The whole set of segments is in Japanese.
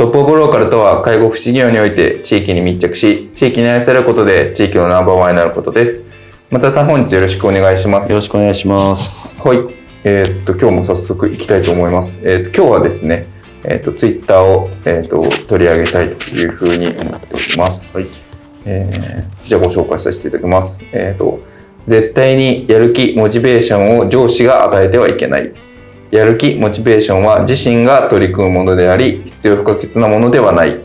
トップオブローカルとは介護福祉業において地域に密着し地域に愛されることで地域のナンバーワンになることです。松田さん本日よろしくお願いします。よろしくお願いします。はい。えー、っと今日も早速いきたいと思います。えー、っと今日はですねえー、っとツイッターをえっと取り上げたいというふうに思っております。はい。えー、じゃあご紹介させていただきます。えっと絶対にやる気モチベーションを上司が与えてはいけないやる気モチベーションは自身が取り組むものであり必要不可欠なものではない。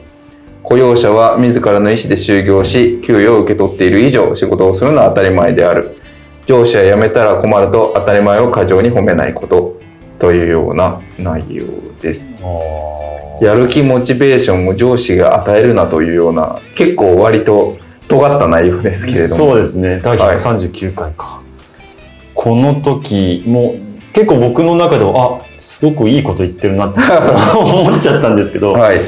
雇用者は自らの意思で就業し給与を受け取っている以上仕事をするのは当たり前である。上司は辞めたら困ると当たり前を過剰に褒めないこと。というような内容です。やる気モチベーションを上司が与えるなというような結構割と尖った内容ですけれども。そうですね。第139回か、はい、この時も結構僕の中ではあすごくいいこと言ってるなって 思っちゃったんですけど、はい。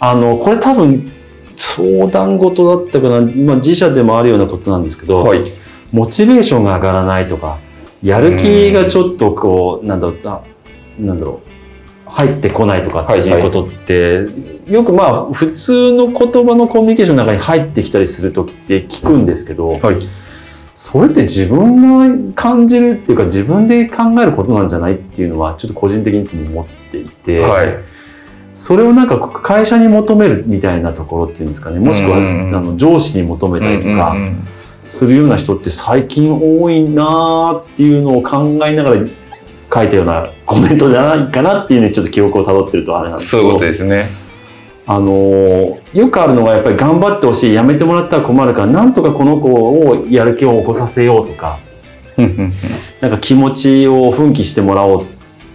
あのこれ多分相談事だったかな、まあ、自社でもあるようなことなんですけど、はい、モチベーションが上がらないとかやる気がちょっとこうなんだろうあなんだろう入ってこないとかっていうことって、はいはい、よくまあ普通の言葉のコミュニケーションの中に入ってきたりする時って聞くんですけど、はい、それって自分が感じるっていうか自分で考えることなんじゃないっていうのはちょっと個人的にいつも思っていて。はいそれをなんか会社に求めるみたいなところっていうんですかねもしくは、うんうん、あの上司に求めたりとかするような人って最近多いなっていうのを考えながら書いたようなコメントじゃないかなっていうのにちょっと記憶をたどってるとあれなんですけどそういうことですね。あのよくあるのがやっぱり頑張ってほしいやめてもらったら困るからなんとかこの子をやる気を起こさせようとかなんか気持ちを奮起してもらおうっ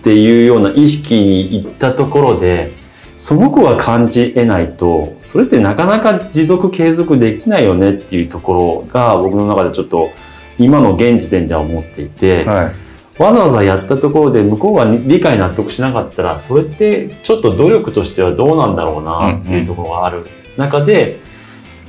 ていうような意識にいったところでその子が感じ得ないとそれってなかなか持続継続できないよねっていうところが僕の中でちょっと今の現時点では思っていて、はい、わざわざやったところで向こうが理解納得しなかったらそれってちょっと努力としてはどうなんだろうなっていうところがある。中で、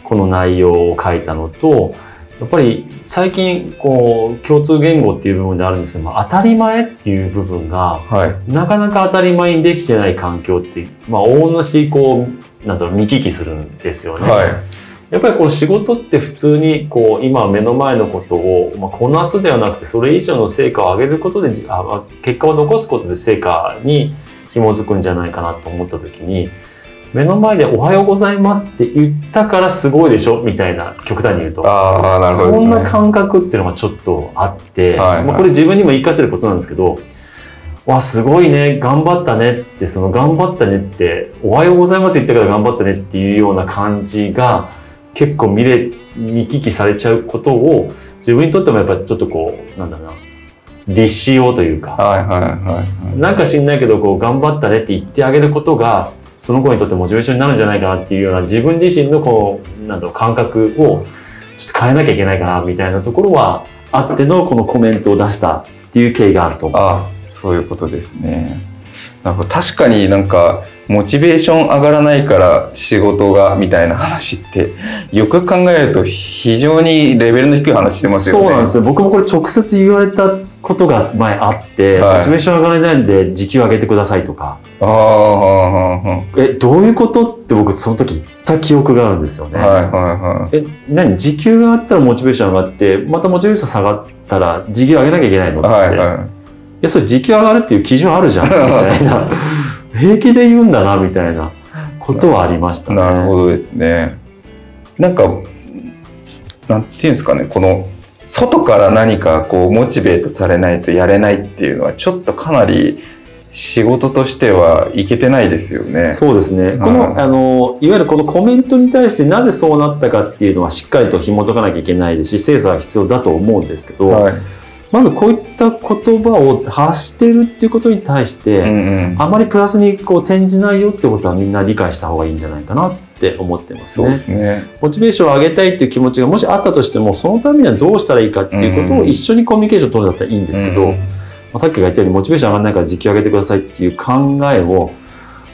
この内容を書いたのとやっぱり最近こう共通言語っていう部分であるんですけども当たり前っていう部分が、はい、なかなか当たり前にできてない環境って、まあ、大主こうなんだろう見聞きするんですよね。はい、やっぱりこの仕事って普通にこう今目の前のことを、まあ、こなすではなくてそれ以上の成果を上げることであ結果を残すことで成果に紐づくんじゃないかなと思った時に目の前で「おはようございます」って言ったからすごいでしょみたいな極端に言うと。あなるほど、ね、そんな感覚っていうのがちょっとあって、はいはい、まあ、これ自分にも言い聞かせることなんですけど「わすごいね頑張ったね」ってその「頑張ったね」って「おはようございます」言ったから頑張ったねっていうような感じが結構見れ見聞きされちゃうことを自分にとってもやっぱちょっとこうなんだろうな律しようというか、はいはいはいはい、なんか知んないけどこう頑張ったねって言ってあげることがその子にとってモチベーションになるんじゃないかなっていうような自分自身のこうなんだろう感覚をちょっと変えなきゃいけないかなみたいなところはあってのこのコメントを出したっていう経緯があると思います。そういうことですね。なんか確かになんかモチベーション上がらないから仕事がみたいな話ってよく考えると非常にレベルの低い話してますよね。そうなんですよ。僕もこれ直接言われたことが前あって、はい、モチベーション上がらないんで時給上げてくださいとか。ああ、え、どういうことって僕その時言った記憶があるんですよね。はいはいはい。え、何？時給があったらモチベーション上がって、またモチベーション下がったら時給上げなきゃいけないのって。はいはい。いや、それ時給上がるっていう基準あるじゃん、みたいな。平気で言うんだなみたいなことはありましたね。なるほどですね。なんかなんていうんですかねこの外から何かこうモチベートされないとやれないっていうのはちょっとかなり仕事としてはいけてないですよね。そうですね。この、はいあの、いわゆるこのコメントに対してなぜそうなったかっていうのはしっかりと紐解かなきゃいけないですし、精査が必要だと思うんですけど、はい。まずこういった言葉を発してるっていうことに対して、うんうん。あまりプラスにこう転じないよってことはみんな理解した方がいいんじゃないかなって思ってますね。そうですね。モチベーションを上げたいっていう気持ちがもしあったとしても、そのためにはどうしたらいいかっていうことを一緒にコミュニケーション取るんだったらいいんですけど、うんまあさっきが言ったようにモチベーション上がらないから時給上げてくださいっていう考えを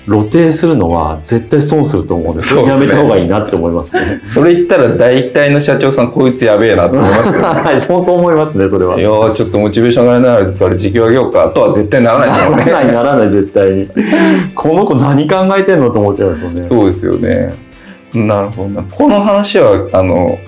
露呈するのは絶対損すると思うんで。そうですねやめた方がいいなって思いますね。それ言ったら大体の社長さんこいつやべえなと思いますよ。はい、相当思いますね、それは。いやーちょっとモチベーション上がらないから時給上げようかとは絶対ならないですもんね。ならない、ならない、絶対に。この子何考えてんのと思っちゃいますよね。そうですよね。なるほどな。この話は、あの、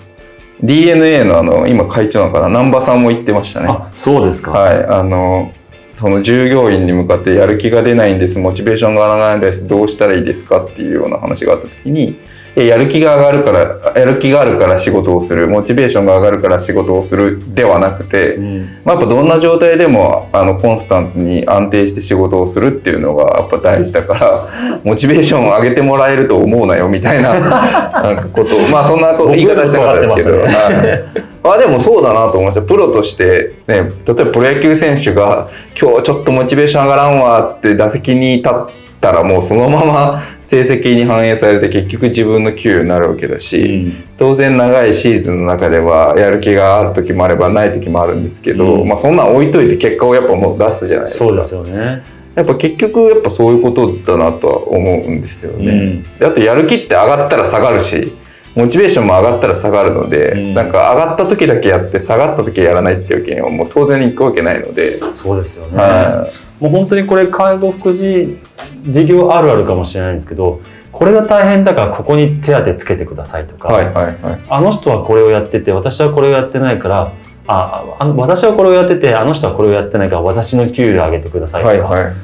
DNA のあの、今会長なのかな、南波さんも言ってましたね。あ、そうですか。はい。あの、その従業員に向かってやる気が出ないんです、モチベーションが上がらないんです、どうしたらいいですかっていうような話があった時に、いややる気が上がるから、やる気があるから仕事をする、モチベーションが上がるから仕事をするではなくて、うん。まあ、やっぱどんな状態でもあのコンスタントに安定して仕事をするっていうのがやっぱ大事だからモチベーションを上げてもらえると思うなよみたいななんかことをまあそんなこと言い方してなかったですけど、あでもそうだなと思いましたプロとして、ね、例えばプロ野球選手が今日ちょっとモチベーション上がらんわっつって打席に立ったらもうそのまま成績に反映されて結局自分の給与になるわけだし、当然長いシーズンの中ではやる気がある時もあればない時もあるんですけど、うんまあそんなん置いといて結果をやっぱもう出すじゃないですか。そうですよね。やっぱ結局やっぱそういうことだなとは思うんですよね。うんであとやる気って上がったら下がるし、モチベーションも上がったら下がるので、うんなんか上がった時だけやって下がった時やらないっていうわけにはもう当然いくわけないので、そうですよね。はもう本当にこれ介護福祉事業あるあるかもしれないんですけど、これが大変だからここに手当つけてくださいとか、いはいはいはい。あの人はこれをやってて私はこれをやってないから、ああの私はこれをやっててあの人はこれをやってないから私の給料上げてくださいとか、いはいはい。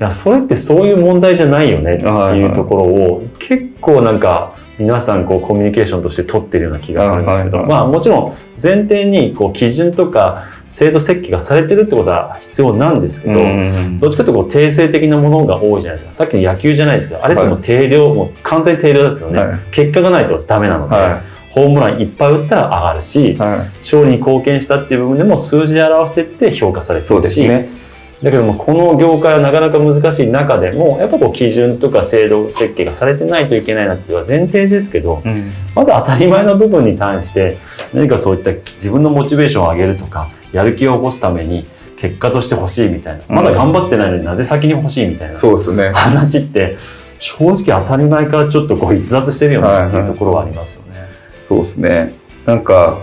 やそれってそういう問題じゃないよねっていうところを結構なんか皆さんこうコミュニケーションとして取ってるような気がするんですけど、まあもちろん前提にこう基準とか制度設計がされてるってことは必要なんですけど、うんどっちかというとこう定性的なものが多いじゃないですか。さっきの野球じゃないですけど、あれってもう定量、もう完全に定量ですよね。はい結果がないとダメなので、はホームランいっぱい打ったら上がるし、いはい。勝利に貢献したっていう部分でも数字で表していって評価されてそうるし、ですね。だけどもこの業界はなかなか難しい中でも、やっぱこう基準とか制度設計がされてないといけないなっていうのは前提ですけど、うんまず当たり前の部分に対して何かそういった自分のモチベーションを上げるとかやる気を起こすために結果として欲しいみたいなまだ頑張ってないのになぜ先に欲しいみたいなそうですね。話って正直当たり前からちょっとこう逸脱してるよねっていうところはありますよね。そうですね。なんか、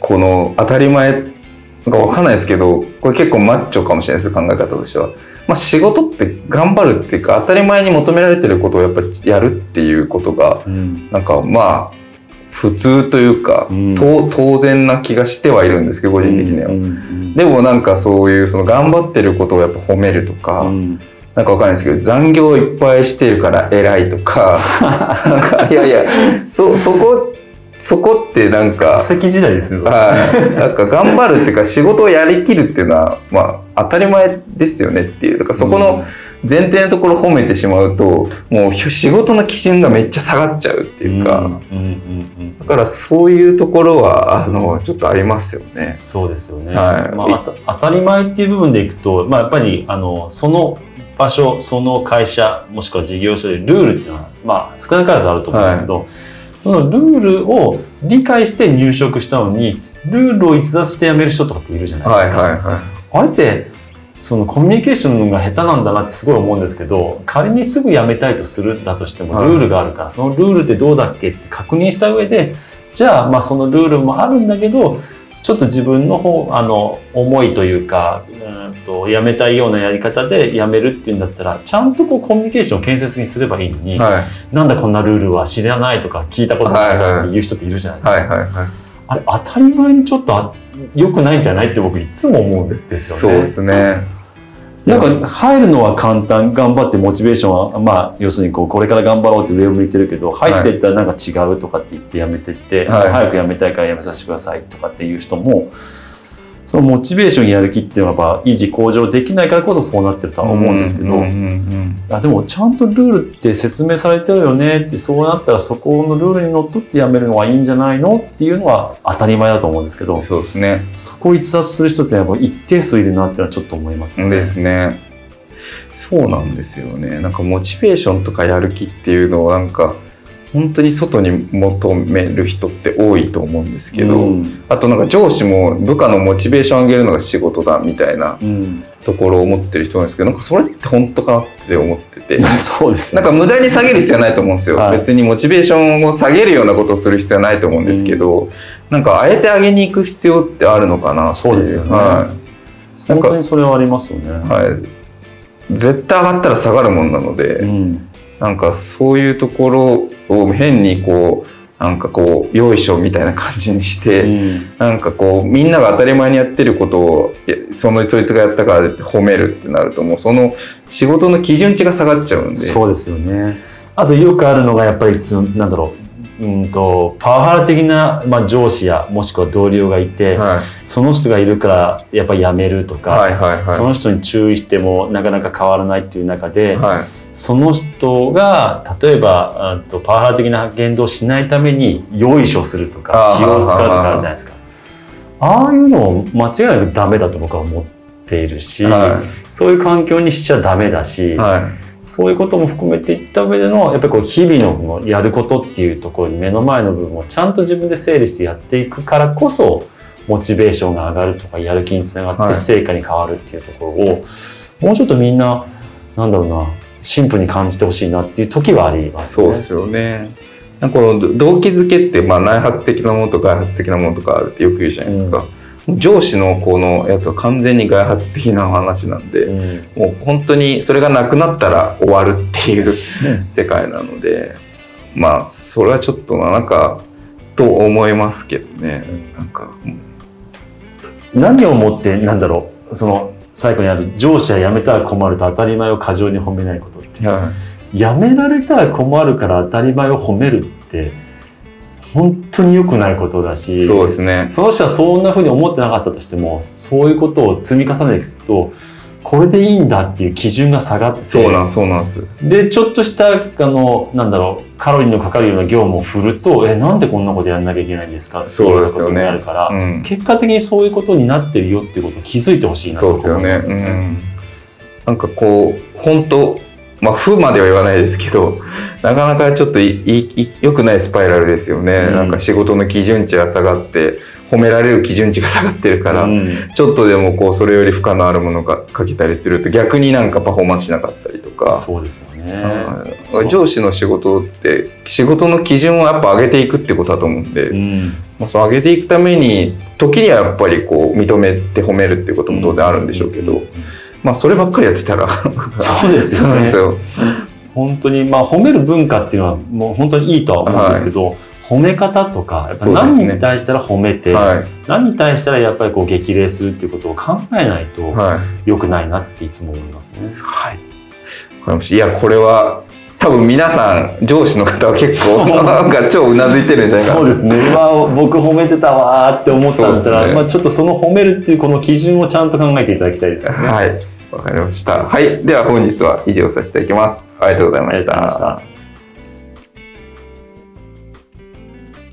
この当たり前、なんかわかんないですけど、これ結構マッチョかもしれないです、考え方としては。まあ仕事って頑張るっていうか、当たり前に求められてることをやっぱりやるっていうことが、うんなんかまあ、普通というか、うんと当然な気がしてはいるんですけど、個人的には。うんうんでもなんかそういうその頑張ってることをやっぱ褒めるとか、うんなんかわかんないですけど、残業いっぱいしてるから偉いとか、なんかいやいや、そ、そこ、そこってなんか、時代ですねはい、なんか頑張るっていうか仕事をやりきるっていうのは、まあ当たり前ですよねっていう。だからそこの前提のところ褒めてしまうと、もう仕事の基準がめっちゃ下がっちゃうっていうか、だからそういうところは、あの、ちょっとありますよね。そうですよね、はい。まあ、当たり前っていう部分でいくと、まあ、やっぱりあのその場所その会社もしくは事業所でルールっていうのは、まあ、少なからずあると思うんですけど、そのルールを理解して入職したのにルールを逸脱して辞める人とかっているじゃないですか。はいはいはあれってそのコミュニケーションが下手なんだなってすごい思うんですけど仮にすぐ辞めたいとするんだとしてもはいルールがあるから、そのルールってどうだっけって確認した上でじゃあまあそのルールもあるんだけどちょっと自分の方あの思いというかうんと辞めたいようなやり方で辞めるっていうんだったらちゃんとこうコミュニケーションを建設にすればいいのに、い。はいなんだこんなルールは知らないとか聞いたことないとかっていう人っているじゃないですか。あれ当たり前にちょっとあ良くないんじゃないって僕いつも思うんですよね。そうですね。なんか入るのは簡単頑張ってモチベーションはまあ要するにこうこれから頑張ろうって上を向いてるけど入っていったらなんか違うとかって言ってやめてって、はい。早くやめたいからやめさせてくださいとかっていう人もそのモチベーションやる気っていうのはやっぱ維持向上できないからこそそうなってるとは思うんですけど、あでもちゃんとルールって説明されてるよねってそうなったらそこのルールにのっとってやめるのがいいんじゃないのっていうのは当たり前だと思うんですけどうんそうですね。そこを逸脱する人ってやっぱ一定数いるなっていうのはちょっと思いますよね。ですね。そうなんですよね。なんかモチベーションとかやる気っていうのをなんか本当に外に求める人って多いと思うんですけど、うん。あとなんか上司も部下のモチベーション上げるのが仕事だみたいなうん、ところを思ってる人なんですけど、なんかそれって本当かなって思ってて。そうですなんか無駄に下げる必要はないと思うんですよ、はい。別にモチベーションを下げるようなことをする必要はないと思うんですけど、なんかあえて上げに行く必要ってあるのかなっていう。そうですよね。は本当にそれはありますよね。いはい、絶対上がったら下がるもんなので、うんなんかそういうところを変にこうなんかこうよいしょみたいな感じにして、うん。なんかこうみんなが当たり前にやってることをそのそいつがやったからって褒めるってなるともうその仕事の基準値が下がっちゃうんで。そうですよね。あとよくあるのがやっぱりそのなんだろう、うんとパワハラ的な、まあ、上司やもしくは同僚がいて、はい、その人がいるからやっぱり辞めるとか、はいはいはい。その人に注意してもなかなか変わらないっていう中で、はいその人が例えばあとパワハラ的な言動をしないためによいしょするとか気を使うとかあるじゃないですか。ああいうのを間違いなくダメだと僕は思っているし、はそういう環境にしちゃダメだし、はい。そういうことも含めていった上でのやっぱりこう日々のやることっていうところに目の前の部分をちゃんと自分で整理してやっていくからこそモチベーションが上がるとかやる気につながはい。って成果に変わるっていうところを、もうちょっとみんななんだろうなシンプルに感じてほしいなっていう時はありますね。そうですよね。なんかこの動機づけって、まあ、内発的なものと外発的なものとかあるってよく言うじゃないですか。上司のこのやつは完全に外発的な話なんで、うんもう本当にそれがなくなったら終わるっていう世界なので、まあそれはちょっとななんかと思いますけどね。なんか、何をもってなんだろうその最後にある上司は辞めたら困ると当たり前を過剰に褒めないことっては辞められたら困るから当たり前を褒めるって本当に良くないことだい、しそうですね。その人はそんな風に思ってなかったとしてもそういうことを積み重ねていくとこれでいいんだっていう基準が下がってそうなんそうなんです。でちょっとしたあのなんだろうカロリーのかかるような業務を振るとえなんでこんなことやんなきゃいけないんですか？っていそうことになるから、うん。結果的にそういうことになってるよっていうことを気づいてほしいなとそう思いですよね。よね。うん。なんかこう本当まあ負までは言わないですけど、なかなかちょっといいい良くないスパイラルですよね。うんなんか仕事の基準値が下がって褒められる基準値が下がってるから、うん。ちょっとでもこうそれより負荷のあるものがかけたりすると逆になんかパフォーマンスしなかったりとか。そうですよね。はい上司の仕事って仕事の基準をやっぱ上げていくってことだと思うんで、うん。まあ、そう上げていくために時にはやっぱりこう認めて褒めるっていうことも当然あるんでしょうけど、まあそればっかりやってたらそうですよね。本当にまあ褒める文化っていうのはもう本当にいいとは思うんですけど、褒め方とか何に対したら褒めて、はい。何に対したらやっぱりこう激励するっていうことを考えないとはい。良くないなっていつも思いますね。はい。いやこれは多分皆さん上司の方は結構 なんか超うなずいてるんじゃないか。なそうですね。うわ僕褒めてたわーって思ったんだったら、ね。まあちょっとその褒めるっていうこの基準をちゃんと考えていただきたいですよね。はい。わかりました。はい。では本日は以上させていただきます。ありがとうございました。